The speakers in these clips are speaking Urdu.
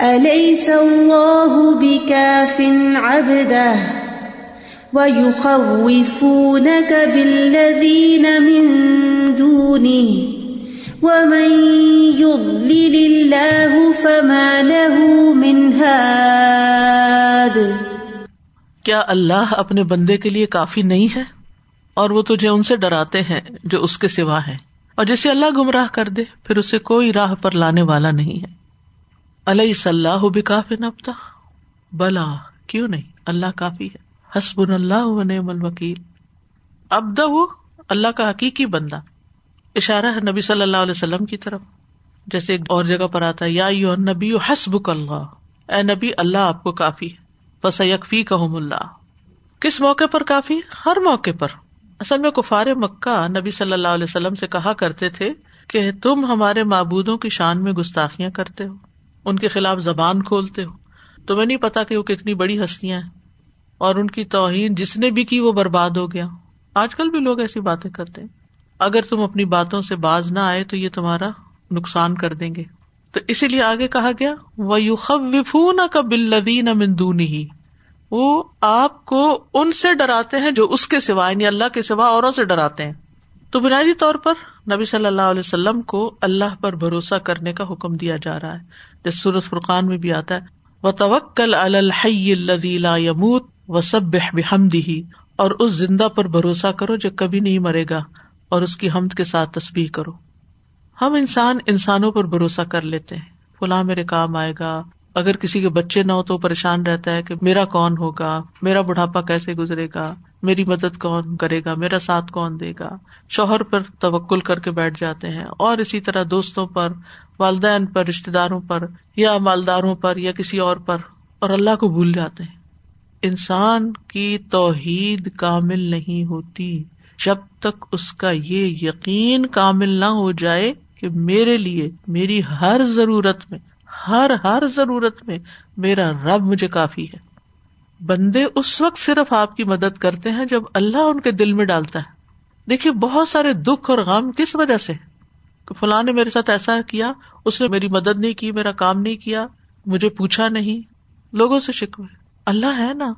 أليس الله بكاف عبده ويخوفونك بالذين من دونه ومن يضلل الله فما له من هاد کیا اللہ اپنے بندے کے لیے کافی نہیں ہے؟ اور وہ تجھے ان سے ڈراتے ہیں جو اس کے سوا ہے اور جسے اللہ گمراہ کر دے، پھر اسے کوئی راہ پر لانے والا نہیں ہے۔ اللہ صلاح بھی کافی نبتا بلا، کیوں نہیں؟ اللہ کافی ہے۔ حسب اللہ نعم الوکیل۔ ابدا ہو اللہ کا حقیقی بندہ۔ اشارہ ہے نبی صلی اللہ علیہ وسلم کی طرف۔ جیسے ایک اور جگہ پر آتا ہے، یا یو نبی حسب اللہ۔ اے نبی، اللہ آپ کو کافی بس یکفی کہم اللہ۔ کس موقع پر کافی؟ ہر موقع پر۔ اصل میں کفار مکہ نبی صلی اللہ علیہ وسلم سے کہا کرتے تھے کہ تم ہمارے معبودوں کی شان میں گستاخیاں کرتے ہو۔ ان کے خلاف زبان کھولتے ہو۔ تمہیں نہیں پتا کہ وہ کتنی بڑی ہستیاں ہیں۔ اور ان کی توہین جس نے بھی کی وہ برباد ہو گیا۔ آج کل بھی لوگ ایسی باتیں کرتے ہیں۔ اگر تم اپنی باتوں سے باز نہ آئے تو یہ تمہارا نقصان کر دیں گے۔ تو اسی لیے آگے کہا گیا وہ یو خب نہ کا بلدین مندون ہی وہ آپ کو ان سے ڈراتے ہیں جو اس کے سوا یعنی اللہ کے سوا اوروں سے ڈراتے ہیں۔ تو بنیادی طور پر نبی صلی اللہ علیہ وسلم کو اللہ پر بھروسہ کرنے کا حکم دیا جا رہا ہے۔ جس سورت فرقان میں بھی آتا ہے وہ توکل اللہ یموت و سب بحمدی اور اس زندہ پر بھروسہ کرو جو کبھی نہیں مرے گا، اور اس کی حمد کے ساتھ تصویر کرو۔ ہم انسان انسانوں پر بھروسہ کر لیتے ہیں۔ فلاں میرے کام آئے گا، اگر کسی کے بچے نہ ہو تو پریشان رہتا ہے کہ میرا کون ہوگا، میرا بڑھاپا کیسے گزرے گا۔ میری مدد کون کرے گا، میرا ساتھ کون دے گا؟ شوہر پر توکل کر کے بیٹھ جاتے ہیں اور اسی طرح دوستوں پر، والدین پر رشتے داروں پر، یا مالداروں پر، یا کسی اور پر، اور اللہ کو بھول جاتے ہیں۔ انسان کی توحید کامل نہیں ہوتی۔ جب تک اس کا یہ یقین کامل نہ ہو جائے کہ میرے لیے، میری ہر ضرورت میں، ہر ہر ضرورت میں میرا رب مجھے کافی ہے۔ بندے اس وقت صرف آپ کی مدد کرتے ہیں جب اللہ ان کے دل میں ڈالتا ہے۔ دیکھیے، بہت سارے دکھ اور غم کس وجہ سے؟ کہ فلاں نے میرے ساتھ ایسا کیا، اس نے میری مدد نہیں کی، میرا کام نہیں کیا، مجھے پوچھا نہیں۔ لوگوں سے شکوے اللہ ہے نا؟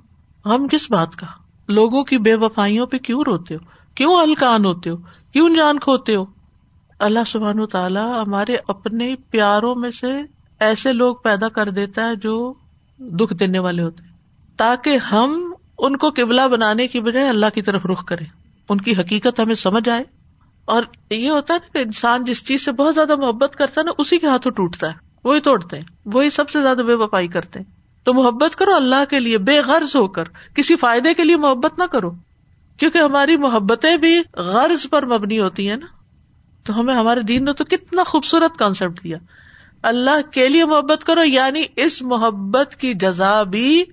ہم کس بات کا؟ لوگوں کی بے وفائیوں پہ کیوں روتے ہو؟ کیوں الکان ہوتے ہو؟ کیوں جان کھوتے ہو؟ اللہ سبحان و تعالیٰ ہمارے اپنے پیاروں میں سے ایسے لوگ پیدا کر دیتا ہے جو دکھ دینے والے ہوتے تاکہ ہم ان کو قبلہ بنانے کی بجائے اللہ کی طرف رخ کرے ان کی حقیقت ہمیں سمجھ آئے۔ اور یہ ہوتا ہے نا کہ انسان جس چیز سے بہت زیادہ محبت کرتا ہے نا، اسی کے ہاتھوں ٹوٹتا ہے۔ وہی توڑتے ہیں۔ وہی سب سے زیادہ بے وفائی کرتے ہیں۔ تو محبت کرو اللہ کے لیے، بے غرض ہو کر۔ کسی فائدے کے لیے محبت نہ کرو۔ کیونکہ ہماری محبتیں بھی غرض پر مبنی ہوتی ہیں نا۔ تو ہمیں ہمارے دین نے تو کتنا خوبصورت کانسیپٹ دیا۔ اللہ کے لیے محبت کرو یعنی اس محبت کی جزا بھی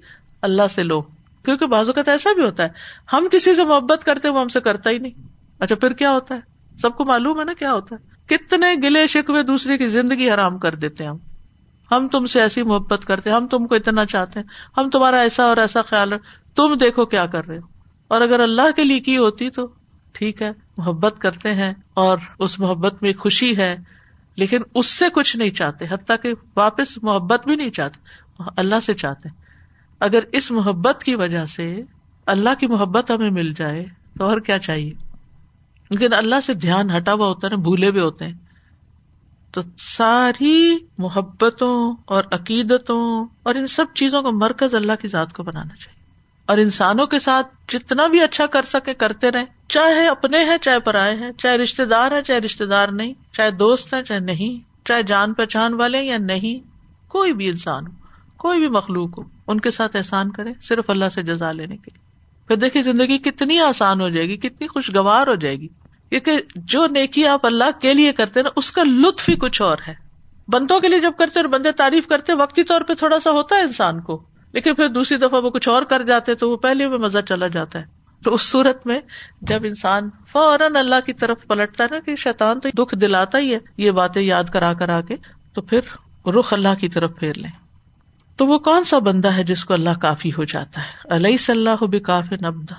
اللہ سے لو۔ کیونکہ بازو اوقات ایسا بھی ہوتا ہے، ہم کسی سے محبت کرتے وہ ہم سے کرتا ہی نہیں۔ اچھا پھر کیا ہوتا ہے؟ سب کو معلوم ہے نا کیا ہوتا ہے۔ کتنے گلے شکوے دوسرے کی زندگی حرام کر دیتے ہیں ہم۔ ہم تم سے ایسی محبت کرتے ہم تم کو اتنا چاہتے ہیں۔ ہم تمہارا ایسا اور ایسا خیال تم دیکھو کیا کر رہے ہو۔ اور اگر اللہ کے لیے کی ہوتی تو ٹھیک ہے، محبت کرتے ہیں اور اس محبت میں خوشی ہے، لیکن اس سے کچھ نہیں چاہتے، حتیٰ کہ واپس محبت بھی نہیں چاہتے، اللہ سے چاہتے۔ ہیں اگر اس محبت کی وجہ سے اللہ کی محبت ہمیں مل جائے تو اور کیا چاہیے؟ لیکن اللہ سے دھیان ہٹا ہوا ہوتا ہے نا بھولے بھی ہوتے ہیں۔ تو ساری محبتوں اور عقیدتوں اور ان سب چیزوں کا مرکز اللہ کی ذات کو بنانا چاہیے۔ اور انسانوں کے ساتھ جتنا بھی اچھا کر سکے، کرتے رہے چاہے اپنے ہیں، چاہے پرائے ہیں، چاہے رشتے دار ہے چاہے رشتے دار نہیں، چاہے دوست ہے چاہے نہیں، چاہے جان پہچان والے یا نہیں، کوئی بھی انسان ہو۔ کوئی بھی مخلوق ہو، ان کے ساتھ احسان کرے، صرف اللہ سے جزا لینے کے لیے۔ پھر دیکھیے زندگی کتنی آسان ہو جائے گی، کتنی خوشگوار ہو جائے گی۔ کیونکہ جو نیکی آپ اللہ کے لیے کرتے نا، اس کا لطف ہی کچھ اور ہے۔ بندوں کے لیے جب کرتے اور بندے تعریف کرتے وقتی طور پہ تھوڑا سا ہوتا ہے انسان کو۔ لیکن پھر دوسری دفعہ وہ کچھ اور کر جاتے تو وہ پہلے میں مزہ چلا جاتا ہے۔ تو اس صورت میں جب انسان فوراً اللہ کی طرف پلٹتا ہے نا کہ شیطان تو دکھ دلاتا ہی ہے، یہ باتیں یاد کرا کرا کے، تو پھر رخ اللہ کی طرف پھیر لیں۔ تو وہ کون سا بندہ ہے جس کو اللہ کافی ہو جاتا ہے؟ علیہ صلی اللہ بھی کافی نبدا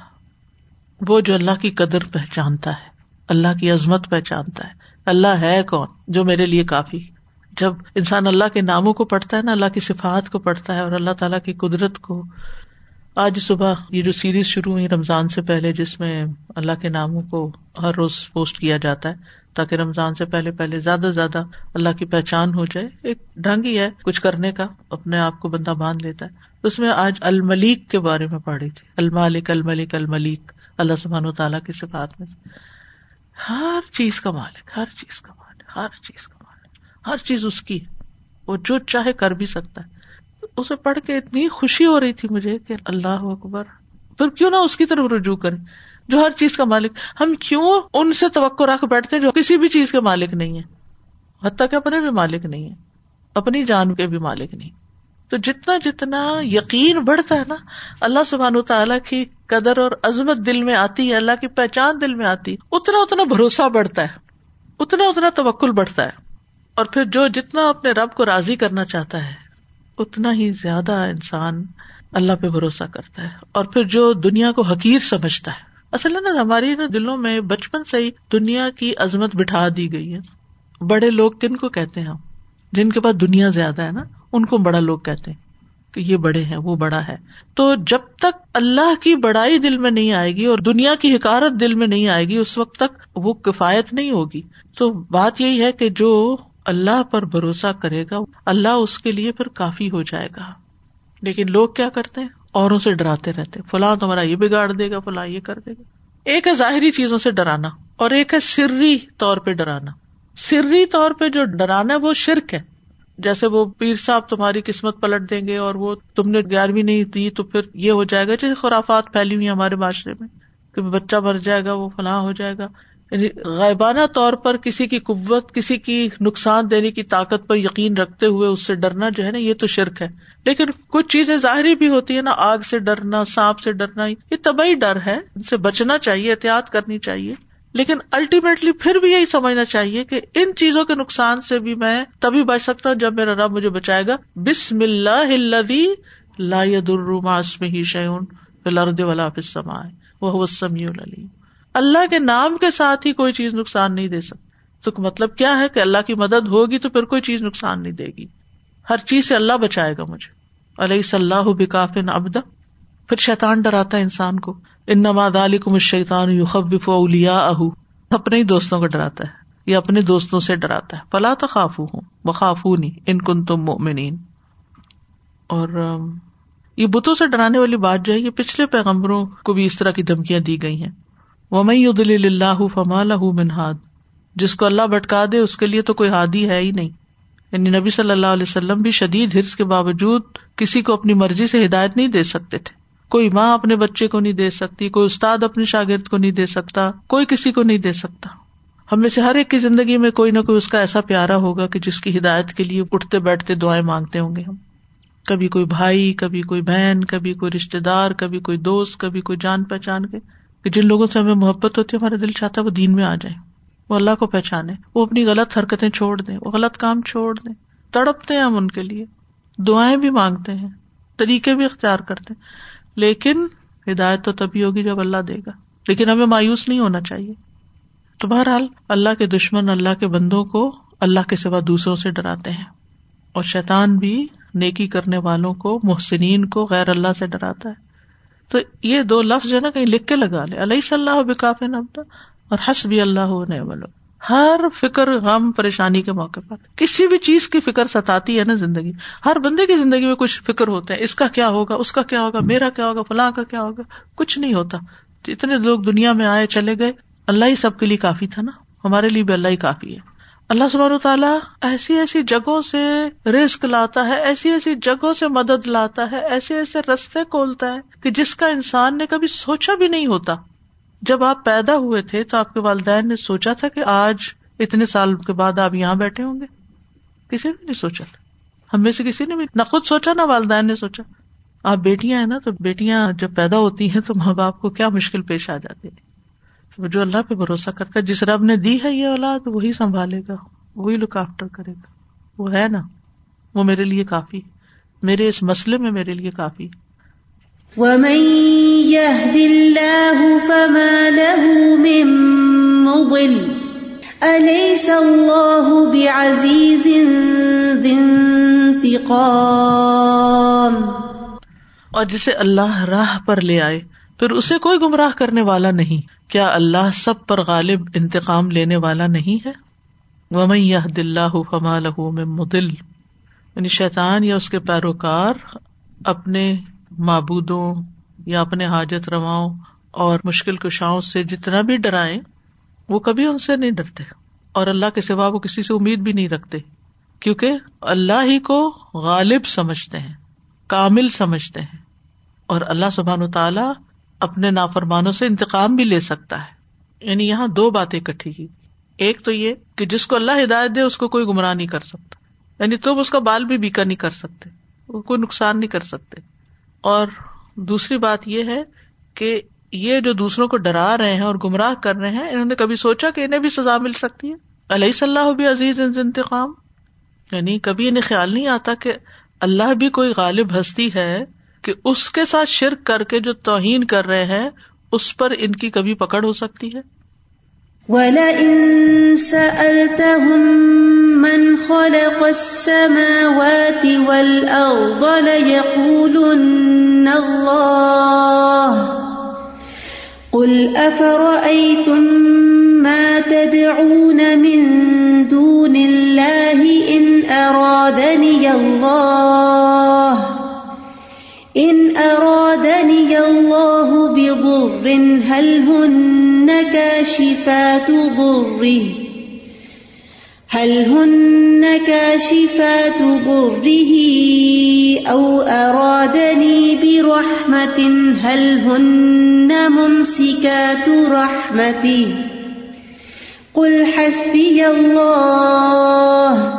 وہ جو اللہ کی قدر پہچانتا ہے، اللہ کی عظمت پہچانتا ہے۔ اللہ ہے کون جو میرے لیے کافی؟ جب انسان اللہ کے ناموں کو پڑھتا ہے نا، اللہ کی صفات کو پڑھتا ہے اور اللہ تعالیٰ کی قدرت کو آج صبح یہ جو سیریز شروع ہوئی رمضان سے پہلے، جس میں اللہ کے ناموں کو ہر روز پوسٹ کیا جاتا ہے، تاکہ رمضان سے پہلے پہلے زیادہ سے زیادہ اللہ کی پہچان ہو جائے۔ ایک ڈھنگ ہی ہے کچھ کرنے کا، اپنے آپ کو بندہ باندھ لیتا ہے۔ اس میں آج الملیک کے بارے میں پڑھی تھی۔ المالک، الملک، الملیک، اللہ سبحان و تعالیٰ کی صفات میں ہر چیز کا مالک، ہر چیز کا مالک، ہر چیز کا مالک، ہر چیز اس کی وہ جو چاہے کر بھی سکتا ہے۔ اسے پڑھ کے اتنی خوشی ہو رہی تھی مجھے کہ اللہ اکبر۔ پھر کیوں نہ اس کی طرف رجوع کرے جو ہر چیز کا مالک، ہم کیوں ان سے توقع رکھ بیٹھتے جو کسی بھی چیز کے مالک نہیں ہے حتیٰ کہ اپنے بھی مالک نہیں ہے اپنی جان کے بھی مالک نہیں۔ تو جتنا جتنا یقین بڑھتا ہے نا، اللہ سبحان تعالیٰ کی قدر اور عظمت دل میں آتی ہے، اللہ کی پہچان دل میں آتی اتنا اتنا بھروسہ بڑھتا ہے، اتنا اتنا توکل بڑھتا ہے۔ اور پھر جو جتنا اپنے رب کو راضی کرنا چاہتا ہے اتنا ہی زیادہ انسان اللہ پہ بھروسہ کرتا ہے اور پھر جو دنیا کو حقیر سمجھتا ہے۔ اصل نا ہماری نا دلوں میں بچپن سے ہی دنیا کی عظمت بٹھا دی گئی ہے۔ بڑے لوگ کن کو کہتے ہیں جن کے پاس دنیا زیادہ ہے نا، ان کو بڑا لوگ کہتے ہیں کہ یہ بڑے ہیں، وہ بڑا ہے۔ تو جب تک اللہ کی بڑائی دل میں نہیں آئے گی اور دنیا کی حکارت دل میں نہیں آئے گی، اس وقت تک وہ کفایت نہیں ہوگی۔ تو بات یہی ہے کہ جو اللہ پر بھروسہ کرے گا، اللہ اس کے لیے پھر کافی ہو جائے گا۔ لیکن لوگ کیا کرتے ہیں؟ اوروں سے ڈراتے رہتے فلاں تمہارا یہ بگاڑ دے گا، فلاں یہ کر دے گا۔ ایک ہے ظاہری چیزوں سے ڈرانا اور ایک ہے سری طور پہ ڈرانا۔ سری طور پہ جو ڈرانا ہے وہ شرک ہے۔ جیسے وہ پیر صاحب تمہاری قسمت پلٹ دیں گے اور وہ تم نے گیارہویں نہیں دی تو پھر یہ ہو جائے گا۔ جیسے خرافات پھیلی ہوئی ہمارے معاشرے میں کہ بچہ مر جائے گا، وہ فلاں ہو جائے گا۔ یعنی غائبانہ طور پر کسی کی قوت، کسی کی نقصان دینے کی طاقت پر یقین رکھتے ہوئے اس سے ڈرنا جو ہے نا، یہ تو شرک ہے۔ لیکن کچھ چیزیں ظاہری بھی ہوتی ہے نا، آگ سے ڈرنا، سانپ سے ڈرنا، یہ تبھی ڈر ہے۔ ان سے بچنا چاہیے، احتیاط کرنی چاہیے۔ لیکن الٹیمیٹلی پھر بھی یہی سمجھنا چاہیے کہ ان چیزوں کے نقصان سے بھی میں تبھی بچ سکتا ہوں جب میرا رب مجھے بچائے گا۔ بسم اللہ لا ہی شعون فلرد والا سمائے وہ سمیع العلیم۔ اللہ کے نام کے ساتھ ہی کوئی چیز نقصان نہیں دے سکتی تو مطلب کیا ہے کہ اللہ کی مدد ہوگی تو پھر کوئی چیز نقصان نہیں دے گی۔ ہر چیز سے اللہ بچائے گا مجھے۔ علیہ صلاح بکاف ابدا پھر شیتان ڈراتا ہے انسان کو۔ ان نماد علی کو شیطان یو اولیا اہ اپنے ہی دوستوں کو ڈراتا ہے۔ یا اپنے دوستوں سے ڈراتا ہے۔ فلا تخاف ہوں بخاف نہیں ان کن تم مومنین اور یہ بتوں سے ڈرانے والی بات جو ہے، یہ پچھلے پیغمبروں کو بھی اس طرح کی دھمکیاں دی گئی ہیں۔ ومئی دل اللہ فما لہ منہاد جس کو اللہ بٹکا دے، اس کے لیے تو کوئی ہادی ہے ہی نہیں۔ یعنی نبی صلی اللہ علیہ وسلم بھی شدید ہرس کے باوجود کسی کو اپنی مرضی سے ہدایت نہیں دے سکتے تھے۔ کوئی ماں اپنے بچے کو نہیں دے سکتی، کوئی استاد اپنے شاگرد کو نہیں دے سکتا، کوئی کسی کو نہیں دے سکتا۔ ہم میں سے ہر ایک کی زندگی میں کوئی نہ کوئی اس کا ایسا پیارا ہوگا کہ جس کی ہدایت کے لیے اٹھتے بیٹھتے دعائیں مانگتے ہوں گے ہم۔ کبھی کوئی بھائی، کبھی کوئی بہن، کبھی کوئی رشتے دار، کبھی کوئی دوست، کبھی کوئی جان پہچان کے۔ کہ جن لوگوں سے ہمیں محبت ہوتی ہے ہمارا دل چاہتا ہے وہ دین میں آ جائے وہ اللہ کو پہچانے وہ اپنی غلط حرکتیں چھوڑ دیں، وہ غلط کام چھوڑ دیں۔ تڑپتے ہیں ہم ان کے لیے۔ دعائیں بھی مانگتے ہیں، طریقے بھی اختیار کرتے ہیں۔ لیکن ہدایت تو تبھی ہوگی جب اللہ دے گا۔ لیکن ہمیں مایوس نہیں ہونا چاہیے۔ تو بہرحال اللہ کے دشمن، اللہ کے بندوں کو اللہ کے سوا دوسروں سے ڈراتے ہیں۔ اور شیطان بھی نیکی کرنے والوں کو، محسنین کو غیر اللہ سے ڈراتا ہے۔ تو یہ دو لفظ ہے نا کہیں لکھ کے لگا لے۔ علیہ صلی اللہ بکاف نبدا اور حس بھی اللہ بولو ہر فکر غم پریشانی کے موقع پر۔ کسی بھی چیز کی فکر ستاتی ہے نا زندگی۔ ہر بندے کی زندگی میں کچھ فکر ہوتے ہیں۔ اس کا کیا ہوگا؟ اس کا کیا ہوگا؟ میرا کیا ہوگا؟ فلاں کا کیا ہوگا؟ کچھ نہیں ہوتا۔ اتنے لوگ دنیا میں آئے چلے گئے۔ اللہ ہی سب کے لیے کافی تھا نا۔ ہمارے لیے بھی اللہ ہی کافی ہے۔ اللہ سب و تعالیٰ ایسی ایسی جگہوں سے رسک لاتا ہے، ایسی ایسی جگہوں سے مدد لاتا ہے، ایسے ایسے رستے کھولتا ہے کہ جس کا انسان نے کبھی سوچا بھی نہیں ہوتا۔ جب آپ پیدا ہوئے تھے تو آپ کے والدین نے سوچا تھا کہ آج اتنے سال کے بعد آپ یہاں بیٹھے ہوں گے۔ کسی نے نہیں سوچا تھا۔ ہم میں سے کسی نے بھی نہ خود سوچا نہ والدین نے سوچا۔ آپ بیٹیاں ہیں نا تو بیٹیاں جب پیدا ہوتی ہیں تو ماں باپ کو کیا مشکل پیش آ جاتی ہے؟ جو اللہ پہ بھروسہ کرتا ہے جس رب نے دی ہے یہ اولاد وہی سنبھالے گا وہی لک آفٹر کرے گا۔ وہ ہے نا وہ میرے لیے کافی میرے اس مسئلے میں میرے لیے کافی عزیز ذي انتقام؟ اور جسے اللہ راہ پر لے آئے پھر اسے کوئی گمراہ کرنے والا نہیں۔ کیا اللہ سب پر غالب انتقام لینے والا نہیں ہے؟ ومن يهد الله فما له من مضل۔ یعنی شیطان یا اس کے پیروکار اپنے معبودوں یا اپنے حاجت رواؤں اور مشکل کشاؤں سے جتنا بھی ڈرائیں، وہ کبھی ان سے نہیں ڈرتے۔ اور اللہ کے سوا وہ کسی سے امید بھی نہیں رکھتے، کیونکہ اللہ ہی کو غالب سمجھتے ہیں، کامل سمجھتے ہیں۔ اور اللہ سبحان و تعالی اپنے نافرمانوں سے انتقام بھی لے سکتا ہے۔ یعنی یہاں دو باتیں کٹھی کی۔ ایک تو یہ کہ جس کو اللہ ہدایت دے، اس کو کوئی گمراہ نہیں کر سکتا۔ یعنی تم اس کا بال بھی بیکا نہیں کر سکتے، وہ کوئی نقصان نہیں کر سکتے۔ اور دوسری بات یہ ہے کہ یہ جو دوسروں کو ڈرا رہے ہیں اور گمراہ کر رہے ہیں، انہوں نے کبھی سوچا کہ انہیں بھی سزا مل سکتی ہے؟ علیہ صلاح بھی عزیز انتقام؟ یعنی کبھی انہیں خیال نہیں آتا کہ اللہ بھی کوئی غالب ہستی ہے کہ اس کے ساتھ شرک کر کے جو توہین کر رہے ہیں، اس پر ان کی کبھی پکڑ ہو سکتی ہے؟ وَلَئِن سَأَلْتَهُم مَّنْ خَلَقَ السَّمَاوَاتِ وَالْأَرْضَ لَيَقُولُنَّ اللَّهُ قُلْ أَفَرَأَيْتُم مَّا تَدْعُونَ مِن دُونِ اللَّهِ إِنْ أَرَادَنِيَ اللَّهُ إن أرادني الله بضر، هل هن كاشفات ضره؟ هل هن كاشفات ضره؟ أو أرادني برحمة، هل هن ممسكات رحمته؟ قل حسبي الله.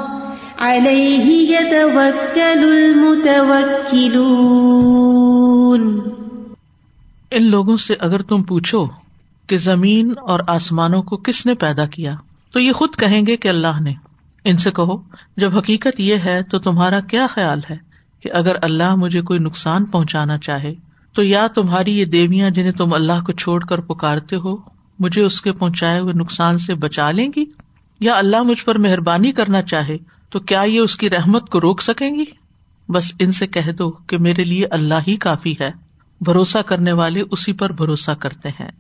ان لوگوں سے اگر تم پوچھو کہ زمین اور آسمانوں کو کس نے پیدا کیا، تو یہ خود کہیں گے کہ اللہ نے۔ ان سے کہو، جب حقیقت یہ ہے تو تمہارا کیا خیال ہے کہ اگر اللہ مجھے کوئی نقصان پہنچانا چاہے، تو یا تمہاری یہ دیویاں جنہیں تم اللہ کو چھوڑ کر پکارتے ہو، مجھے اس کے پہنچائے ہوئے نقصان سے بچا لیں گی؟ یا اللہ مجھ پر مہربانی کرنا چاہے تو کیا یہ اس کی رحمت کو روک سکیں گی؟ بس ان سے کہہ دو کہ میرے لیے اللہ ہی کافی ہے۔ بھروسہ کرنے والے اسی پر بھروسہ کرتے ہیں۔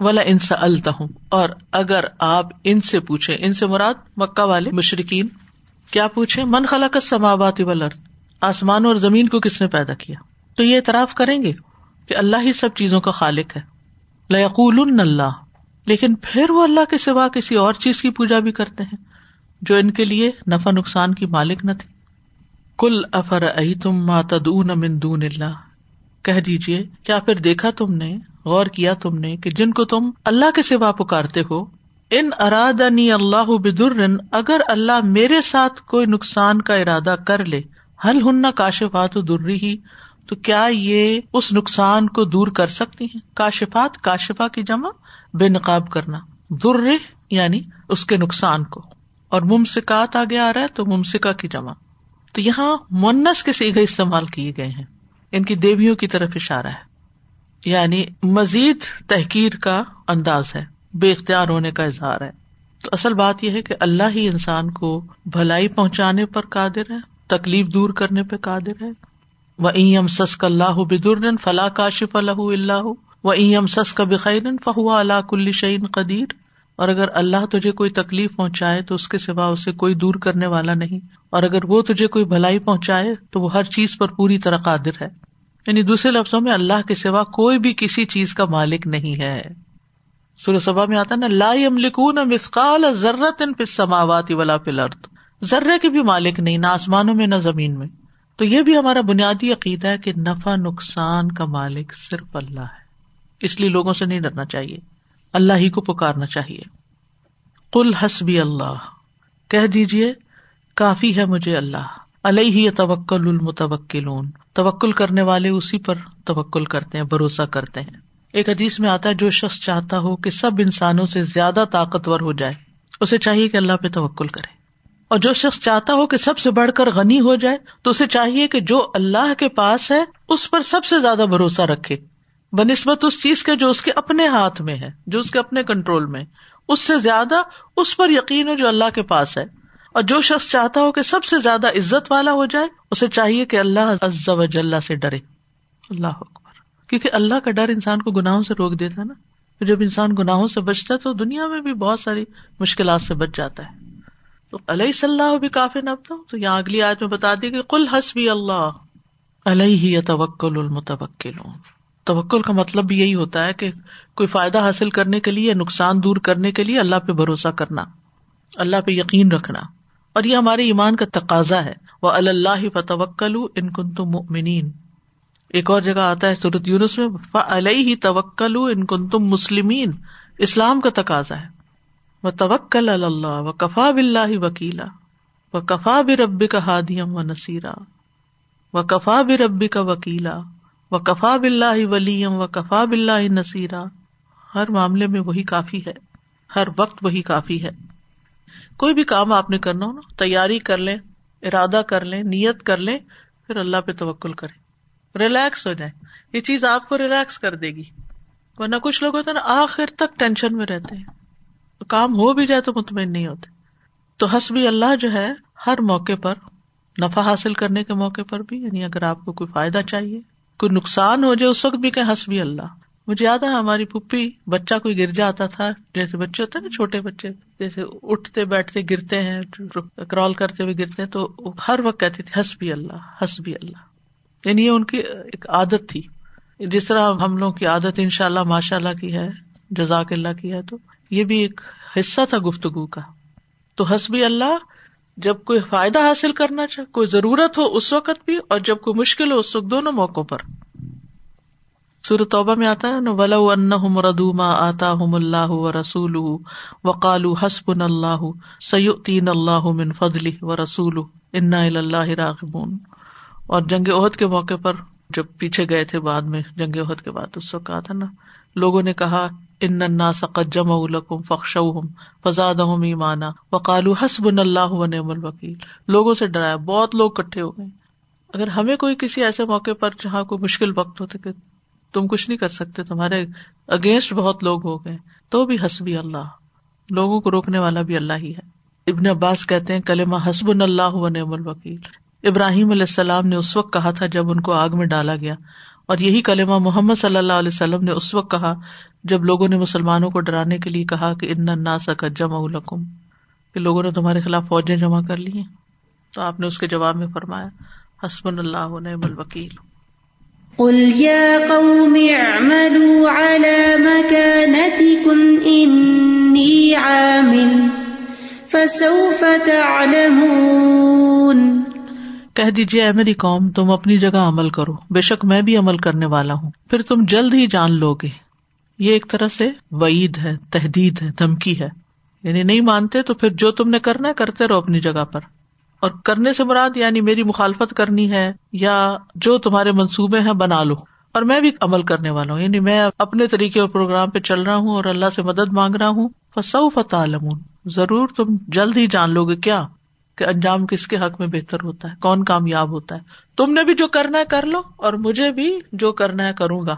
ولا ان سے التا ہوں اور اگر آپ ان سے پوچھے ان سے مراد مکہ والے مشرقین کیا پوچھے من خلا کا سماواتی ولر آسمان اور زمین کو کس نے پیدا کیا؟ تو یہ اعتراف کریں گے کہ اللہ ہی سب چیزوں کا خالق ہے۔ لقول اللہ۔ لیکن پھر وہ اللہ کے سوا کسی اور چیز کی پوجا بھی کرتے ہیں۔ جو ان کے لیے نفع نقصان کی مالک نہ تھی کل افر ائی تم ماتد مندون اللہ۔ کہہ دیجیے کیا پھر دیکھا تم نے، غور کیا تم نے کہ جن کو تم اللہ کے سوا پکارتے ہو، ان اراد اللہ بدر اگر اللہ میرے ساتھ کوئی نقصان کا ارادہ کر لے حل ہن کاشفات دری ہی، تو کیا یہ اس نقصان کو دور کر سکتی ہیں؟ کاشفات کاشفا کی جمع، بے نقاب کرنا۔ در یعنی اس کے نقصان کو۔ اور ممسکات آگے آ رہا ہے تو ممسکا کی جمع۔ تو یہاں منس کے سیگے استعمال کیے گئے ہیں۔ ان کی دیویوں کی طرف اشارہ ہے۔ یعنی مزید تحقیر کا انداز ہے۔ بے اختیار ہونے کا اظہار ہے۔ تو اصل بات یہ ہے کہ اللہ ہی انسان کو بھلائی پہنچانے پر قادر ہے، تکلیف دور کرنے پہ قادر ہے۔ وہ ایم سس کا اللہ بدر فلاح کاشف اللہ اللہ و ایم سس کا بخیر فہوا اللہ کل شعین قدیر اور اگر اللہ تجھے کوئی تکلیف پہنچائے تو اس کے سوا اسے کوئی دور کرنے والا نہیں۔ اور اگر وہ تجھے کوئی بھلائی پہنچائے تو وہ ہر چیز پر پوری طرح قادر ہے۔ یعنی دوسرے لفظوں میں اللہ کے سوا کوئی بھی کسی چیز کا مالک نہیں ہے۔ سورہ سبا میں آتا نا، لا نہ مسقال ضرورت ان سماواتی ولا پلرد ذرے کے بھی مالک نہیں، نہ آسمانوں میں، نہ زمین میں۔ تو یہ بھی ہمارا بنیادی عقیدہ ہے کہ نفع نقصان کا مالک صرف اللہ ہے۔ اس لیے لوگوں سے نہیں ڈرنا چاہیے۔ اللہ ہی کو پکارنا چاہیے۔ کل حسبی اللہ۔ کہہ دیجیے کافی ہے مجھے اللہ۔ علیہ ہی توکل المتوکلون۔ توکل کرنے والے اسی پر توکل کرتے ہیں، بھروسہ کرتے ہیں۔ ایک حدیث میں آتا ہے، جو شخص چاہتا ہو کہ سب انسانوں سے زیادہ طاقتور ہو جائے، اسے چاہیے کہ اللہ پہ توکل کرے۔ اور جو شخص چاہتا ہو کہ سب سے بڑھ کر غنی ہو جائے، تو اسے چاہیے کہ جو اللہ کے پاس ہے، اس پر سب سے زیادہ بھروسہ رکھے۔ بہ نسبت اس چیز کے جو اس کے اپنے ہاتھ میں ہے، جو اس کے اپنے کنٹرول میں اس سے زیادہ اس پر یقین ہو جو اللہ کے پاس ہے۔ اور جو شخص چاہتا ہو کہ سب سے زیادہ عزت والا ہو جائے، اسے چاہیے کہ اللہ عز و جل سے ڈرے۔ اللہ اکبر۔ کیونکہ اللہ کا ڈر انسان کو گناہوں سے روک دیتا ہے نا۔ جب انسان گناہوں سے بچتا ہے تو دنیا میں بھی بہت ساری مشکلات سے بچ جاتا ہے۔ تو علیہ صلاح بھی کافی نب تو یہاں اگلی آج میں بتا دی کہ کل حسبی اللہ، علیہ ہی توکل توکل کا مطلب بھی یہی ہوتا ہے کہ کوئی فائدہ حاصل کرنے کے لیے، نقصان دور کرنے کے لیے اللہ پہ بھروسہ کرنا، اللہ پہ یقین رکھنا۔ اور یہ ہمارے ایمان کا تقاضا ہے۔ وہ اللہ فتوکل ان کن تم مؤمنین ایک اور جگہ آتا ہے سورت یونس میں علیہ ہی توکل ان کن تم مسلمین اسلام کا تقاضا ہے۔ وہ توکل اللہ و کفا بلّہ وکیلا و کفا بربی کا ہادیم و نصیرہ و کفا بربی کا وکیلا و کفا بلّہ ولیم و کفا بلّہ نصیرہ ہر معاملے میں وہی کافی ہے، ہر وقت وہی کافی ہے۔ کوئی بھی کام آپ نے کرنا ہو نا، تیاری کر لیں، ارادہ کر لیں، نیت کر لیں، پھر اللہ پہ توکل کرے ریلیکس ہو جائے یہ چیز آپ کو ریلیکس کر دے گی۔ ورنہ کچھ لوگ ہوتے ہیں نا، آخر تک ٹینشن میں رہتے ہیں۔ کام ہو بھی جائے تو مطمئن نہیں ہوتے۔ تو حسبی اللہ جو ہے، ہر موقع پر نفع حاصل کرنے کے موقع پر بھی یعنی اگر آپ کو کوئی فائدہ چاہیے کوئی نقصان ہو جائے اس وقت بھی کہ حسبی اللہ۔ مجھے یاد ہے ہماری پپی بچہ کوئی گر جاتا تھا، جیسے بچے ہوتے ہیں نا چھوٹے بچے، جیسے اٹھتے بیٹھتے گرتے ہیں، کرال کرتے ہوئے گرتے ہیں، تو ہر وقت کہتی تھی ہسبی اللہ ہسبی اللہ۔ یعنی یہ ان کی ایک عادت تھی۔ جس طرح ہم لوگوں کی عادت ان شاء اللہ ماشاء اللہ کی ہے، جزاک اللہ کی ہے، تو یہ بھی ایک حصہ تھا گفتگو کا۔ تو حسبی اللہ جب کوئی فائدہ حاصل کرنا چاہے کوئی ضرورت ہو اس وقت بھی اور جب کوئی مشکل ہو اس وقت دونوں موقعوں پر۔ سورت توبہ میں آتا ہے نا، ولو ان آتا ہم اللہ و رسول وقال حسب اللہ سیؤتین اللہ من فضلی و رسول ان اللہ راغبون۔ اور جنگ عہد کے موقع پر جب پیچھے گئے تھے بعد میں، جنگ عہد کے بعد اس وقت کہا تھا نا، لوگوں نے کہا ان الناس سقت جمع لکم فخشوہم فزادہم ایمانا وقالو حسب اللہ و نعم الوکیل لوگوں سے ڈرایا، بہت لوگ کٹھے ہو گئے۔ اگر ہمیں کوئی کسی ایسے موقع پر جہاں کوئی مشکل وقت ہوتے کہ تم کچھ نہیں کر سکتے، تمہارے اگینسٹ بہت لوگ ہو گئے، تو بھی حسبی اللہ، لوگوں کو روکنے والا بھی اللہ ہی ہے۔ ابن عباس کہتے ہیں، کلمہ حسب اللہ و نعم الوکیل۔ ابراہیم علیہ السلام نے اس وقت کہا تھا جب ان کو آگ میں ڈالا گیا۔ اور یہی کلمہ محمد صلی اللہ علیہ وسلم نے اس وقت کہا جب لوگوں نے مسلمانوں کو ڈرانے کے لیے کہا کہ ان نا سکا جمع الکم کہ لوگوں نے تمہارے خلاف فوجیں جمع کر لی ہیں تو آپ نے اس کے جواب میں فرمایا حسب اللہ نعم الوکیل۔ قل يا قوم اعملوا على مكانتكم إني عامل، فسوف تعلمون۔ کہہ دیجیے اے میری قوم، تم اپنی جگہ عمل کرو۔ بے شک میں بھی عمل کرنے والا ہوں۔ پھر تم جلد ہی جان لو گے۔ یہ ایک طرح سے وعید ہے تحدید ہے، دھمکی ہے۔ یعنی نہیں مانتے تو پھر جو تم نے کرنا ہے، کرتے رہو اپنی جگہ پر۔ اور کرنے سے مراد یعنی میری مخالفت کرنی ہے یا جو تمہارے منصوبے ہیں، بنا لو۔ اور میں بھی عمل کرنے والا ہوں۔ یعنی میں اپنے طریقے اور پروگرام پہ چل رہا ہوں اور اللہ سے مدد مانگ رہا ہوں۔ فسو فتح ضرور تم جلد ہی جان لو گے۔ کیا؟ کہ انجام کس کے حق میں بہتر ہوتا ہے، کون کامیاب ہوتا ہے۔ تم نے بھی جو کرنا ہے کر لو، اور مجھے بھی جو کرنا ہے کروں گا۔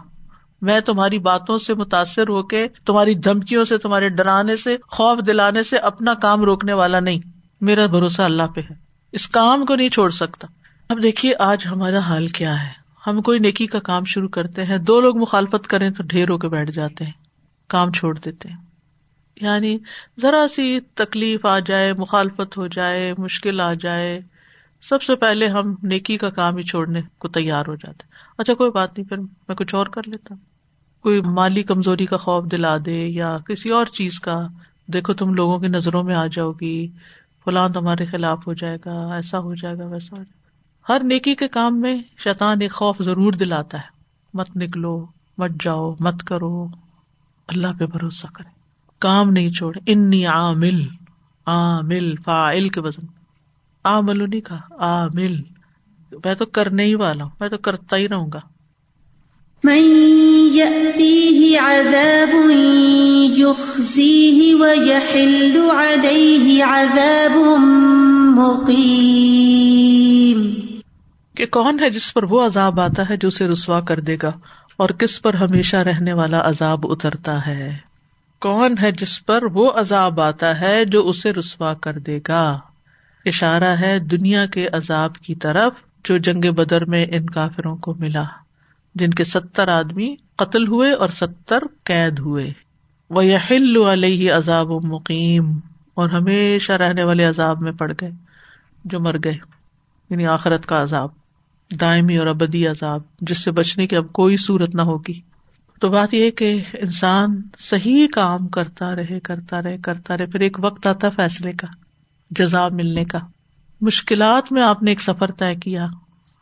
میں تمہاری باتوں سے متاثر ہو کے، تمہاری دھمکیوں سے، تمہارے ڈرانے سے، خوف دلانے سے اپنا کام روکنے والا نہیں۔ میرا بھروسہ اللہ پہ ہے۔ اس کام کو نہیں چھوڑ سکتا۔ اب دیکھیے آج ہمارا حال کیا ہے۔ ہم کوئی نیکی کا کام شروع کرتے ہیں، دو لوگ مخالفت کریں تو ڈھیر ہو کے بیٹھ جاتے ہیں۔ کام چھوڑ دیتے ہیں۔ یعنی ذرا سی تکلیف آ جائے، مخالفت ہو جائے، مشکل آ جائے، سب سے پہلے ہم نیکی کا کام ہی چھوڑنے کو تیار ہو جاتے اچھا کوئی بات نہیں، پھر میں کچھ اور کر لیتا۔ کوئی مالی کمزوری کا خوف دلا دے یا کسی اور چیز کا، دیکھو تم لوگوں کی نظروں میں آ جاؤ گی، فلاں تمہارے خلاف ہو جائے گا، ایسا ہو جائے گا، ویسا ہو جائے گا۔ ہر نیکی کے کام میں شیطان ایک خوف ضرور دلاتا ہے۔ مت نکلو، مت جاؤ، مت کرو۔ اللہ پہ بھروسہ کرے کام نہیں چھوڑ انی عامل عامل فاعل کے وزن۔ عامل نہیں کہا عامل۔ میں تو کرنے ہی والا ہوں میں تو کرتا ہی رہوں گا۔ عذاب يخزيه ويحل عليه عذاب مقيم کہ کون ہے جس پر وہ عذاب آتا ہے جو اسے رسوا کر دے گا اور کس پر ہمیشہ رہنے والا عذاب اترتا ہے؟ کون ہے جس پر وہ عذاب آتا ہے جو اسے رسوا کر دے گا؟ اشارہ ہے دنیا کے عذاب کی طرف جو جنگ بدر میں ان کافروں کو ملا، جن کے ستر آدمی قتل ہوئے اور ستر قید ہوئے۔ وہ علیہ عذاب و مقیم اور ہمیشہ رہنے والے عذاب میں پڑ گئے، جو مر گئے۔ یعنی آخرت کا عذاب، دائمی اور ابدی عذاب، جس سے بچنے کی اب کوئی صورت نہ ہوگی۔ تو بات یہ کہ انسان صحیح کام کرتا رہے کرتا رہے کرتا رہے، پھر ایک وقت آتا فیصلے کا، جزا ملنے کا۔ مشکلات میں آپ نے ایک سفر طے کیا،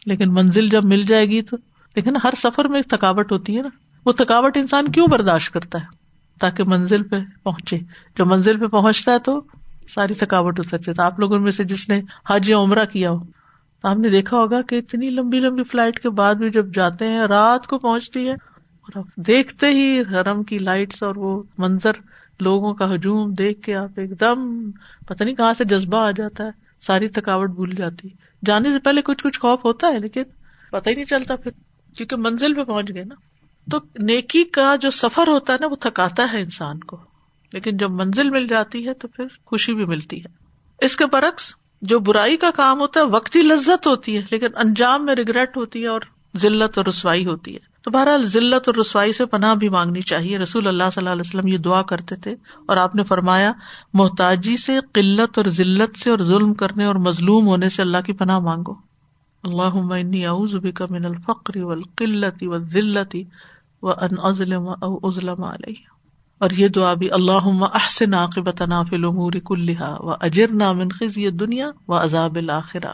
لیکن منزل جب مل جائے گی تو، لیکن ہر سفر میں ایک تھکاوٹ ہوتی ہے نا۔ وہ تھکاوٹ انسان کیوں برداشت کرتا ہے؟ تاکہ منزل پہ پہنچے۔ جب منزل پہ پہنچتا ہے تو ساری تھکاوٹ اتر جاتی آپ لوگوں میں سے جس نے حج یا عمرہ کیا ہو تو آپ نے دیکھا ہوگا کہ اتنی لمبی لمبی فلائٹ کے بعد بھی جب جاتے ہیں، رات کو پہنچتی ہے اور دیکھتے ہی حرم کی لائٹس اور وہ منظر لوگوں کا ہجوم دیکھ کے آپ ایک دم پتہ نہیں کہاں سے جذبہ آ جاتا ہے، ساری تھکاوٹ بھول جاتی۔ جانے سے پہلے کچھ کچھ خوف ہوتا ہے لیکن پتہ ہی نہیں چلتا پھر، کیونکہ منزل پہ پہنچ گئے نا۔ تو نیکی کا جو سفر ہوتا ہے نا، وہ تھکاتا ہے انسان کو۔ لیکن جب منزل مل جاتی ہے تو پھر خوشی بھی ملتی ہے۔ اس کے برعکس جو برائی کا کام ہوتا ہے، وقتی لذت ہوتی ہے، لیکن انجام میں ریگریٹ ہوتی ہے اور ذلت اور رسوائی ہوتی ہے۔ تو بہرحال ذلت اور رسوائی سے پناہ بھی مانگنی چاہیے۔ رسول اللہ صلی اللہ علیہ وسلم یہ دعا کرتے تھے اور آپ نے فرمایا، محتاجی سے قلت اور ذلت سے اور ظلم کرنے اور مظلوم ہونے سے اللہ کی پناہ مانگو۔ اللہ اعوذ بک من الفقر والقلت والذلت وان اظلم او اظلم علیہ۔ اور یہ دعا بھی اللہ احسن عاقبتنا فی الامور كلها واجرنا من خزي الدنيا وعذاب الاخرہ۔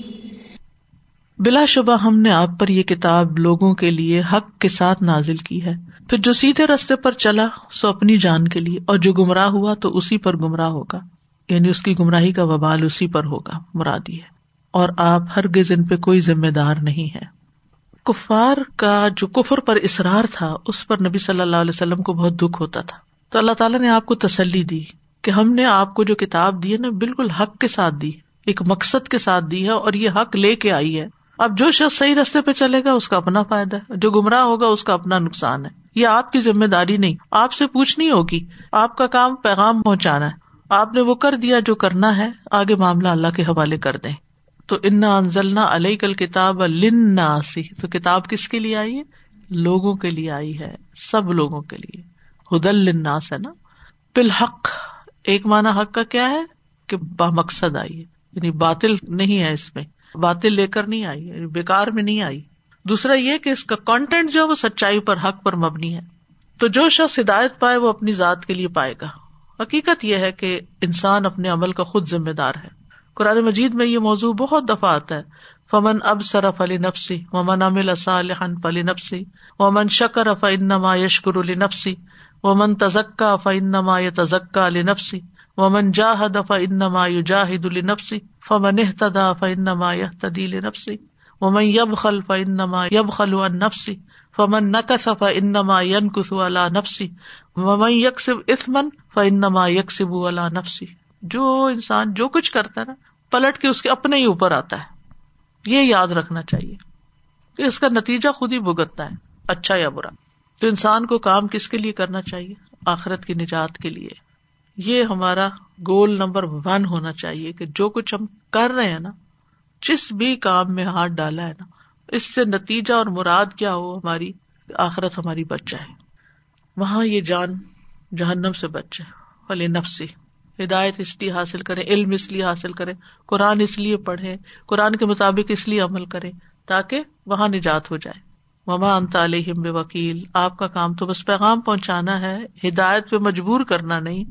بلا شبہ ہم نے آپ پر یہ کتاب لوگوں کے لیے حق کے ساتھ نازل کی ہے۔ پھر جو سیدھے رستے پر چلا، سو اپنی جان کے لیے، اور جو گمراہ ہوا تو اسی پر گمراہ ہوگا۔ یعنی اس کی گمراہی کا وبال اسی پر ہوگا، مرادی ہے۔ اور آپ ہر گز ان پہ کوئی ذمہ دار نہیں ہے کفار کا جو کفر پر اصرار تھا، اس پر نبی صلی اللہ علیہ وسلم کو بہت دکھ ہوتا تھا۔ تو اللہ تعالیٰ نے آپ کو تسلی دی کہ ہم نے آپ کو جو کتاب دی ہے نا، بالکل حق کے ساتھ دی۔ ایک مقصد کے ساتھ دی ہے، اور یہ حق لے کے آئی ہے۔ اب جو شخص صحیح رستے پہ چلے گا، اس کا اپنا فائدہ ہے۔ جو گمراہ ہوگا، اس کا اپنا نقصان ہے۔ یہ آپ کی ذمہ داری نہیں۔ آپ سے پوچھنی ہوگی۔ آپ کا کام پیغام پہنچانا ہے۔ آپ نے وہ کر دیا جو کرنا ہے۔ آگے معاملہ اللہ کے حوالے کر دیں۔ تو انا انزلنا علیہ کل کتاب لناسی تو کتاب کس کے لیے آئی ہے؟ لوگوں کے لیے آئی ہے۔ سب لوگوں کے لیے۔ ہدل لناس ہے نا۔ بالحق۔ ایک مانا حق کا کیا ہے؟ کہ با مقصد آئی ہے۔ یعنی باطل نہیں ہے اس میں۔ باطل لے کر نہیں آئی یعنی بےکار میں نہیں آئی۔ دوسرا یہ کہ اس کا کانٹینٹ جو ہے وہ سچائی پر، حق پر مبنی ہے۔ تو جو شخص ہدایت پائے، وہ اپنی ذات کے لیے پائے گا۔ حقیقت یہ ہے کہ انسان اپنے عمل کا خود ذمہ دار ہے۔ قرآن مجید میں یہ موضوع بہت دفعہ آتا ہے۔ فمن اب سرف علی نفسی ومن امل صالحن فلی نفسی ومن شکر اف انما یشکر علی نفسی ومن تزکا فنما ی تزکا علی نفسی ومن جاہد فنما یو جاہد علی نفسی فمن احتدا فنما یحتدی لنفسی ومن یب خل فنما یب خلو ان نفسی فمن نقص فنما ینکس علی نفسی ومن یکسب اثمن فنما یکسب علی نفسی جو انسان جو کچھ کرتا ہے نا، پلٹ کے اس کے اپنے ہی اوپر آتا ہے۔ یہ یاد رکھنا چاہیے کہ اس کا نتیجہ خود ہی بھگتتا ہے اچھا یا برا۔ تو انسان کو کام کس کے لیے کرنا چاہیے؟ آخرت کی نجات کے لیے۔ یہ ہمارا گول نمبر ون ہونا چاہیے کہ جو کچھ ہم کر رہے ہیں نا، جس بھی کام میں ہاتھ ڈالا ہے نا، اس سے نتیجہ اور مراد کیا ہو، ہماری آخرت ہماری بچ جائے۔ وہاں یہ جان جہنم سے بچ جائے۔ ولی نفسی، ہدایت اس لیے حاصل کرے علم اس لیے حاصل کرے قرآن اس لیے پڑھے قرآن کے مطابق اس لیے عمل کرے تاکہ وہاں نجات ہو جائے۔ مما انت علیہم بے وکیل آپ کا کام تو بس پیغام پہنچانا ہے، ہدایت پہ مجبور کرنا نہیں،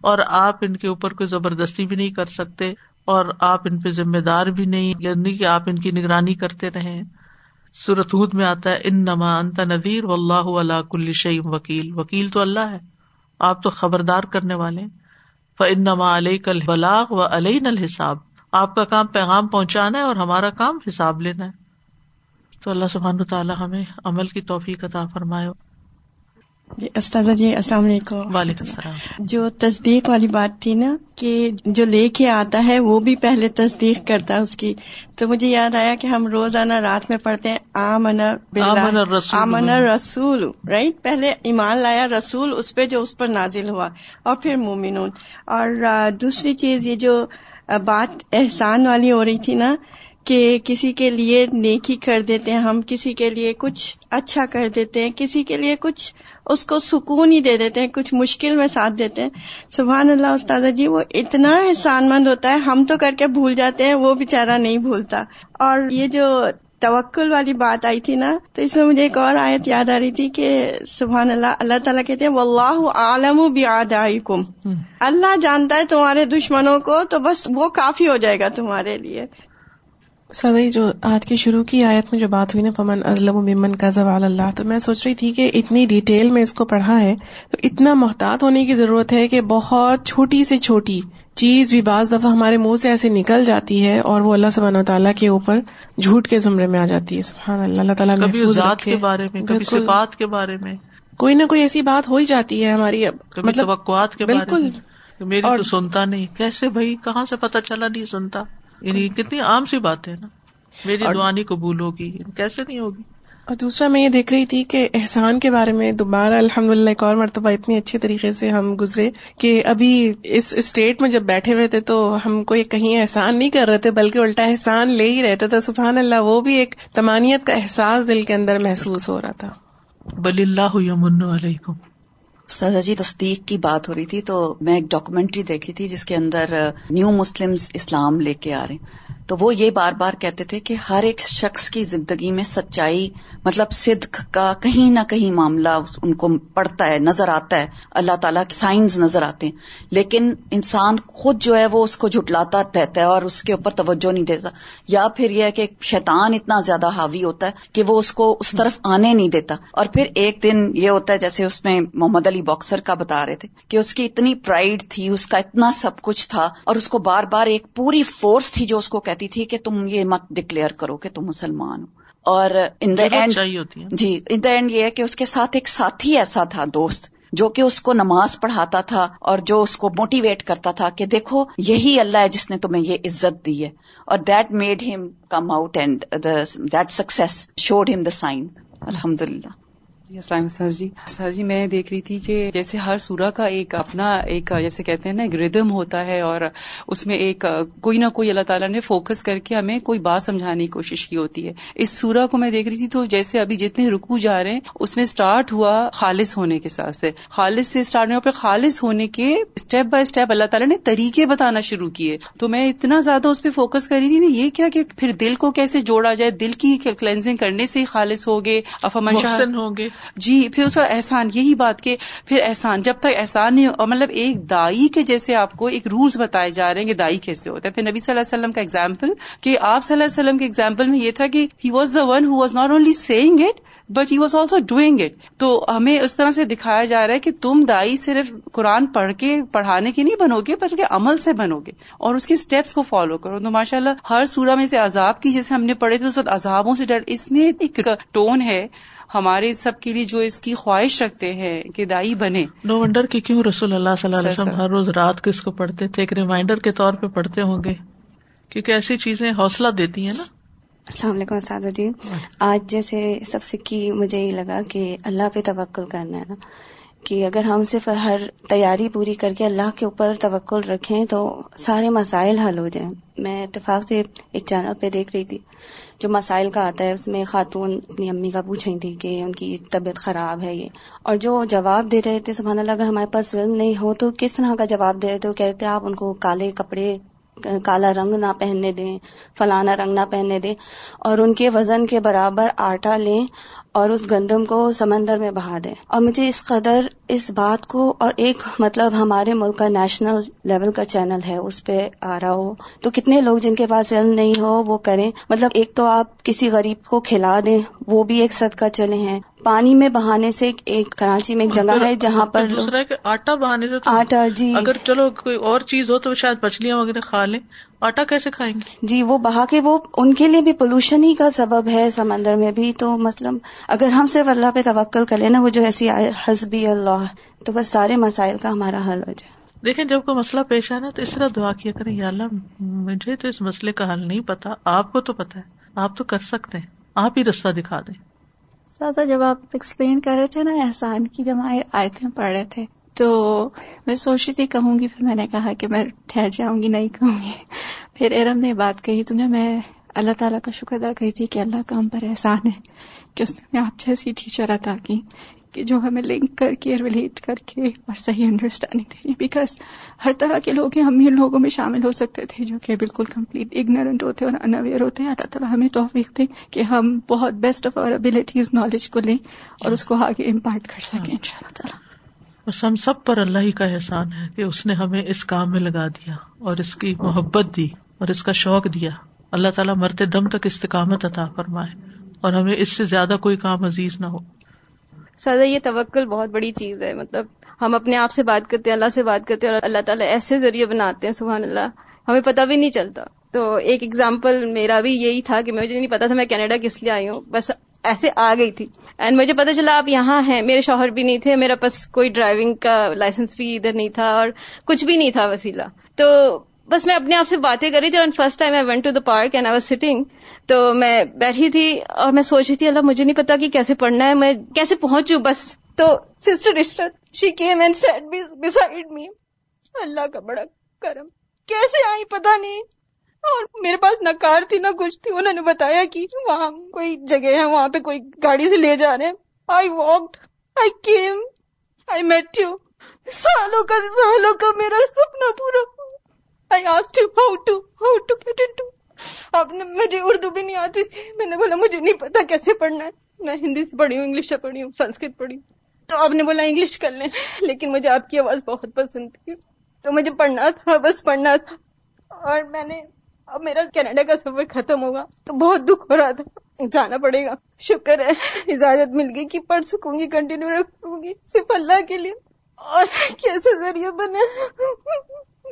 اور آپ ان کے اوپر کوئی زبردستی بھی نہیں کر سکتے، اور آپ ان پہ ذمہ دار بھی نہیں یعنی کہ آپ ان کی نگرانی کرتے رہے سورت میں آتا ہے ان نما انت نذیر و اللہ اللہ کل شعیم وکیل۔ وکیل تو اللہ ہے، آپ تو خبردار کرنے والے ان نما علیہ کل و علیہ الحساب۔ آپ کا کام پیغام پہنچانا ہے اور ہمارا کام حساب لینا ہے۔ تو اللہ سبحان تعالیٰ ہمیں عمل کی توفیق عطا فرمائے۔ جی استاذہ جی السلام علیکم۔ وعلیکم السلام۔ جو تصدیق والی بات تھی نا کہ جو لے کے آتا ہے وہ بھی پہلے تصدیق کرتا ہے اس کی۔ تو مجھے یاد آیا کہ ہم روزانہ رات میں پڑھتے ہیں آمن آمن الرسول۔ آمن رسول رائٹ پہلے ایمان لایا رسول اس پہ جو اس پر نازل ہوا اور پھر مومنون۔ اور دوسری چیز یہ جو بات احسان والی ہو رہی تھی نا کہ کسی کے لیے نیکی کر دیتے ہیں ہم کسی کے لیے کچھ اچھا کر دیتے ہیں کسی کے لیے کچھ اس کو سکون ہی دے دیتے ہیں کچھ مشکل میں ساتھ دیتے ہیں۔ سبحان اللہ استاذہ جی وہ اتنا احسان مند ہوتا ہے ہم تو کر کے بھول جاتے ہیں وہ بےچارا نہیں بھولتا۔ اور یہ جو توکل والی بات آئی تھی نا تو اس میں مجھے ایک اور آیت یاد آ رہی تھی کہ سبحان اللہ اللہ تعالیٰ کہتے ہیں واللہ عالم بیادائکم اللہ جانتا ہے تمہارے دشمنوں کو تو بس وہ کافی ہو جائے گا تمہارے لیے۔ سدائی جو آج کی شروع کی آیت میں جو بات ہوئی نا فمن ازلم ممن کا زوال اللہ تو میں سوچ رہی تھی کہ اتنی ڈیٹیل میں اس کو پڑھا ہے تو اتنا محتاط ہونے کی ضرورت ہے کہ بہت چھوٹی سے چھوٹی چیز بھی بعض دفعہ ہمارے منہ سے ایسے نکل جاتی ہے اور وہ اللہ سبحانہ و تعالیٰ کے اوپر جھوٹ کے زمرے میں آ جاتی ہے سبحان اللہ اللہ تعالیٰ کبھی ذات کے بارے میں کبھی۔ صفات کے بارے میں۔ کوئی نہ کوئی ایسی بات ہو ہی جاتی ہے ہماری اب کبھی توقعات کے بارے بالکل۔ میری تو سنتا نہیں۔ کیسے بھائی؟ کہاں سے پتا چلا نہیں سنتا؟ یعنی کتنی عام سی بات ہے نا۔ میری دعا نہیں قبول ہوگی کیسے نہیں ہوگی؟ اور دوسرا میں یہ دیکھ رہی تھی کہ احسان کے بارے میں دوبارہ الحمد للہ ایک اور مرتبہ اتنی اچھے طریقے سے ہم گزرے کہ ابھی اس اسٹیٹ میں جب بیٹھے ہوئے تھے تو ہم کو یہ کہیں احسان نہیں کر رہے تھے بلکہ الٹا احسان لے ہی رہتے تھے۔ سبحان اللہ وہ بھی ایک تمانیت کا احساس دل کے اندر محسوس ہو رہا تھا۔ بل اللہ یمن علیکم۔ سر جی تصدیق کی بات ہو رہی تھی تو میں ایک ڈاکومنٹری دیکھی تھی جس کے اندر uh, نیو مسلم اسلام لے کے آ رہے ہیں۔ تو وہ یہ بار بار کہتے تھے کہ ہر ایک شخص کی زندگی میں سچائی مطلب صدق کا کہیں نہ کہیں معاملہ ان کو پڑتا ہے، نظر آتا ہے۔ اللہ تعالیٰ کے سائنز نظر آتے ہیں۔ لیکن انسان خود جو ہے وہ اس کو جھٹلاتا رہتا ہے اور اس کے اوپر توجہ نہیں دیتا۔ یا پھر یہ ہے کہ شیطان اتنا زیادہ حاوی ہوتا ہے کہ وہ اس کو اس طرف آنے نہیں دیتا۔ اور پھر ایک دن یہ ہوتا ہے جیسے اس میں محمد علی باکسر کا بتا رہے تھے کہ اس کی اتنی پرائڈ تھی، اس کا اتنا سب کچھ تھا اور اس کو بار بار ایک پوری فورس تھی جو اس کو کہتی تھی کہ تم یہ مت ڈکلیئر کرو کہ تم مسلمان ہو۔ اور ان دا and G in the and یہ ہے کہ اس کے ساتھ ایک ساتھی ایسا تھا دوست جو کہ اس کو نماز پڑھاتا تھا اور جو اس کو موٹیویٹ کرتا تھا کہ دیکھو یہی اللہ ہے جس نے تمہیں یہ عزت دی ہے۔ اور دیٹ میڈ ہم come out and that success should ہم دا سائن الحمد للہ جی السلام علیکم جی۔ سر جی میں دیکھ رہی تھی کہ جیسے ہر سورہ کا ایک اپنا ایک، جیسے کہتے ہیں نا، ایک ردم ہوتا ہے اور اس میں ایک کوئی نہ کوئی اللہ تعالیٰ نے فوکس کر کے ہمیں کوئی بات سمجھانے کی کوشش کی ہوتی ہے۔ اس سورہ کو میں دیکھ رہی تھی تو جیسے ابھی جتنے رکو جا رہے ہیں، اس میں اسٹارٹ ہوا خالص ہونے کے ساتھ سے۔ خالص سے اسٹارٹ ہونے پہ خالص ہونے کے اسٹیپ بائی اسٹیپ اللہ تعالیٰ نے طریقے بتانا شروع کیے۔ تو میں اتنا زیادہ اس پہ فوکس کر رہی تھی نا، یہ کیا کہ پھر دل کو کیسے جوڑا جائے؟ دل کی کلینزنگ کرنے سے ہی خالص ہو گئے۔ افامن ہوں گے۔ جی پھر اس کا احسان یہی بات کہ پھر احسان، جب تک احسان نہیں، اور مطلب ایک دائی کے جیسے آپ کو ایک رولز بتائے جا رہے ہیں کہ دائی کیسے ہوتا ہے۔ پھر نبی صلی اللہ علیہ وسلم کا اگزامپل کہ آپ صلی اللہ علیہ وسلم کے اگزامپل میں یہ تھا کہ he was the one who was not only seeing it but he was also doing it تو ہمیں اس طرح سے دکھایا جا رہا ہے کہ تم دائی صرف قرآن پڑھ کے، پڑھانے کے نہیں بنو گے، بلکہ عمل سے بنو گے۔ اور اس کے اسٹیپس کو فالو کرو۔ تو ماشاء اللہ ہر سورہ میں سے عذاب کی جیسے ہم نے پڑھے تھے اس وقت عذابوں سے ڈر۔ اس میں ایک ٹون ہے۔ ہمارے سب کے لیے جو اس کی خواہش رکھتے ہیں کہ دائی بنے۔ نو ونڈر کہ کیوں رسول اللہ صلی اللہ علیہ وسلم۔ ہر روز رات کو اس کو پڑھتے تھے؟ ایک ریمائنڈر کے طور پہ پڑھتے ہوں گے۔ کیونکہ ایسی چیزیں حوصلہ دیتی ہیں نا۔ السلام علیکم اساتذہ جی۔ آج جیسے سب سے کی مجھے یہ لگا کہ اللہ پہ توکل کرنا ہے نا۔ کہ اگر ہم صرف ہر تیاری پوری کر کے اللہ کے اوپر توکل رکھیں تو سارے مسائل حل ہو جائیں۔ میں اتفاق سے ایک چینل پہ دیکھ رہی تھی۔ جو مسائل کا آتا ہے، اس میں خاتون اپنی امی کا پوچھ رہی تھی کہ ان کی طبیعت خراب ہے یہ۔ اور جو جواب دے رہے تھے، سبحان اللہ، اگر ہمارے پاس علم نہیں ہو تو کس طرح کا جواب دے رہے تھے؟ وہ کہتے آپ ان کو کالے کپڑے کالا رنگ نہ پہننے دیں، فلانا رنگ نہ پہننے دیں، اور ان کے وزن کے برابر آٹا لیں اور اس گندم کو سمندر میں بہا دیں۔ اور مجھے اس قدر، اس بات کو، اور ایک مطلب ہمارے ملک کا نیشنل لیول کا چینل ہے، اس پہ آ رہا ہو۔ تو کتنے لوگ جن کے پاس علم نہیں ہو، وہ کریں۔ مطلب ایک تو آپ کسی غریب کو کھلا دیں، وہ بھی ایک صدقہ چلے ہیں۔ پانی میں بہانے سے ایک کراچی میں ایک جگہ ہے جہاں پر دوسرا ہے کہ آٹا بہانے سے آٹا جی۔ اگر چلو کوئی اور چیز ہو تو شاید مچھلیاں وغیرہ کھا لیں۔ آٹا کیسے کھائیں گے؟ جی وہ بہا کے وہ ان کے لیے بھی پولوشن ہی کا سبب ہے سمندر میں بھی۔ تو مثلاً اگر ہم صرف اللہ پہ توکل کر لیں نا وہ جو ایسی حسبی اللہ تو بس سارے مسائل کا ہمارا حل ہو جائے۔ دیکھیں جب کوئی مسئلہ پیش آنا تو اس طرح دعا کیا کریں یا اللہ مجھے تو اس مسئلے کا حل نہیں پتا آپ کو تو پتا ہے آپ تو کر سکتے ہیں آپ ہی رستہ دکھا دیں۔ سازا، جب آپ ایکسپلین کر رہے تھے نا احسان کی، جب آئے تھے پڑھ رہے تھے، تو میں سوچ رہی تھی کہوں گی، پھر میں نے کہا کہ میں ٹھہر جاؤں گی، نہیں کہوں گی۔ پھر ارم نے بات کہی، تو نے میں اللہ تعالیٰ کا شکر ادا کہی تھی کہ اللہ کا ہم پر احسان ہے کہ اس نے آپ جیسی ٹیچر عطا کی۔ کہ جو ہمیں لنک کر کے ریلیٹ کر کے اور صحیح انڈرسٹینڈنگ دے رہی بیکاز ہر طرح کے لوگ ہیں ہم ان لوگوں میں شامل ہو سکتے تھے جو کہ بالکل کمپلیٹ اگنورنٹ ہوتے اور انویئر ہوتے ہیں. اللہ تعالیٰ ہمیں توفیق دے کہ ہم بہت best of our abilities knowledge کو لیں اور اس کو آگے امپارٹ کر سکیں ان شاء اللہ تعالیٰ. بس ہم سب پر اللہ ہی کا احسان ہے کہ اس نے ہمیں اس کام میں لگا دیا اور اس کی محبت دی اور اس کا شوق دیا. اللہ تعالیٰ مرتے دم تک استقامت عطا فرمائے اور ہمیں اس سے زیادہ کوئی کام عزیز نہ ہو. سادہ یہ توکل بہت بڑی چیز ہے۔ مطلب ہم اپنے آپ سے بات کرتے ہیں، اللہ سے بات کرتے ہیں اور اللہ تعالیٰ ایسے ذریعے بناتے ہیں، سبحان اللہ۔ ہمیں پتہ بھی نہیں چلتا۔ تو ایک ایگزامپل میرا بھی یہی تھا کہ مجھے نہیں پتا تھا میں کینیڈا کس لیے آئی ہوں۔ بس ایسے آ گئی تھی۔ اینڈ مجھے پتا چلا آپ یہاں ہیں۔ میرے شوہر بھی نہیں تھے، میرا پاس کوئی ڈرائیونگ کا لائسنس بھی ادھر نہیں تھا اور کچھ بھی نہیں تھا وسیلہ۔ تو بس میں اپنے آپ سے باتیں کر رہی تھی اور first time I went to the park and I was sitting تو میں بیٹھی تھی اور میں سوچ رہی تھی، اللہ، مجھے نہیں پتا کہ کیسے پڑھنا ہے، میں کیسے پہنچوں؟ بس تو sister Ishrat she came and sat beside me اللہ کا بڑا کرم، کیسے آئی پتا نہیں۔ اور میرے پاس نہ کار تھی، نہ کچھ تھی۔ انہوں نے بتایا کہ وہاں کوئی جگہ ہے، وہاں پہ کوئی گاڑی سے لے جا رہے ہیں۔ I walked I came I met you سالوں کا سالوں کا میرا سپنا پورا۔ I asked you how to how to get in to آپ نے مجھے اردو بھی نہیں آتی۔ تھی میں نے بولا، مجھے نہیں پتا کیسے پڑھنا ہے۔ میں ہندی سے پڑھی ہوں، انگلش سے پڑھی ہوں، سنسکرت پڑھی ہوں۔ تو آپ نے بولا، انگلش کر لیں۔ لیکن مجھے آپ کی آواز بہت پسند تھی۔ تو مجھے پڑھنا تھا، بس پڑھنا تھا۔ اور میں نے اب میرا کینیڈا کا سفر ختم ہوگا، تو بہت دکھ ہو رہا تھا۔ جانا پڑے گا۔ شکر ہے، اجازت مل گئی کہ پڑھ سکوں گی کنٹینیو رکھوں گی، صرف اللہ کے لیے۔ اور کیسے ذریعہ بنے؟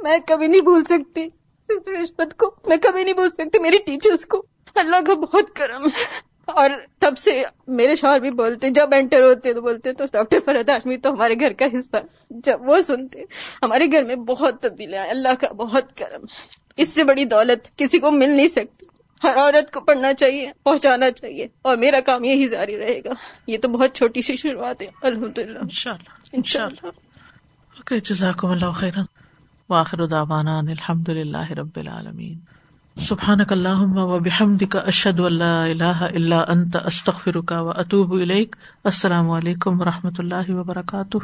میں کبھی نہیں بھول سکتی۔ رشوت کو۔ میں کبھی نہیں بول سکتی میری ٹیچرس کو۔ اللہ کا بہت کرم۔ ہے اور تب سے میرے شوہر بھی بولتے جب انٹر ہوتے تو بولتے تو ڈاکٹر فرحت ہاشمی تو ہمارے گھر کا حصہ۔ جب وہ سنتے ہمارے گھر میں بہت تبدیلیاں اللہ کا بہت کرم۔ ہے اس سے بڑی دولت کسی کو مل نہیں سکتی۔ ہر عورت کو پڑھنا چاہیے پہنچانا چاہیے۔ اور میرا کام یہی جاری رہے گا۔ یہ تو بہت چھوٹی سی شروعات ہے۔ الحمد للہ ان شاء اللہ جزاکم اللہ خیر واخر دعوانا الحمد للہ رب العالمین. سبحانک اللہم و بحمدک اشہد اللہ الہ الا انت، استغفرک و اتوب الیک. السلام علیکم و رحمۃ اللہ وبرکاتہ.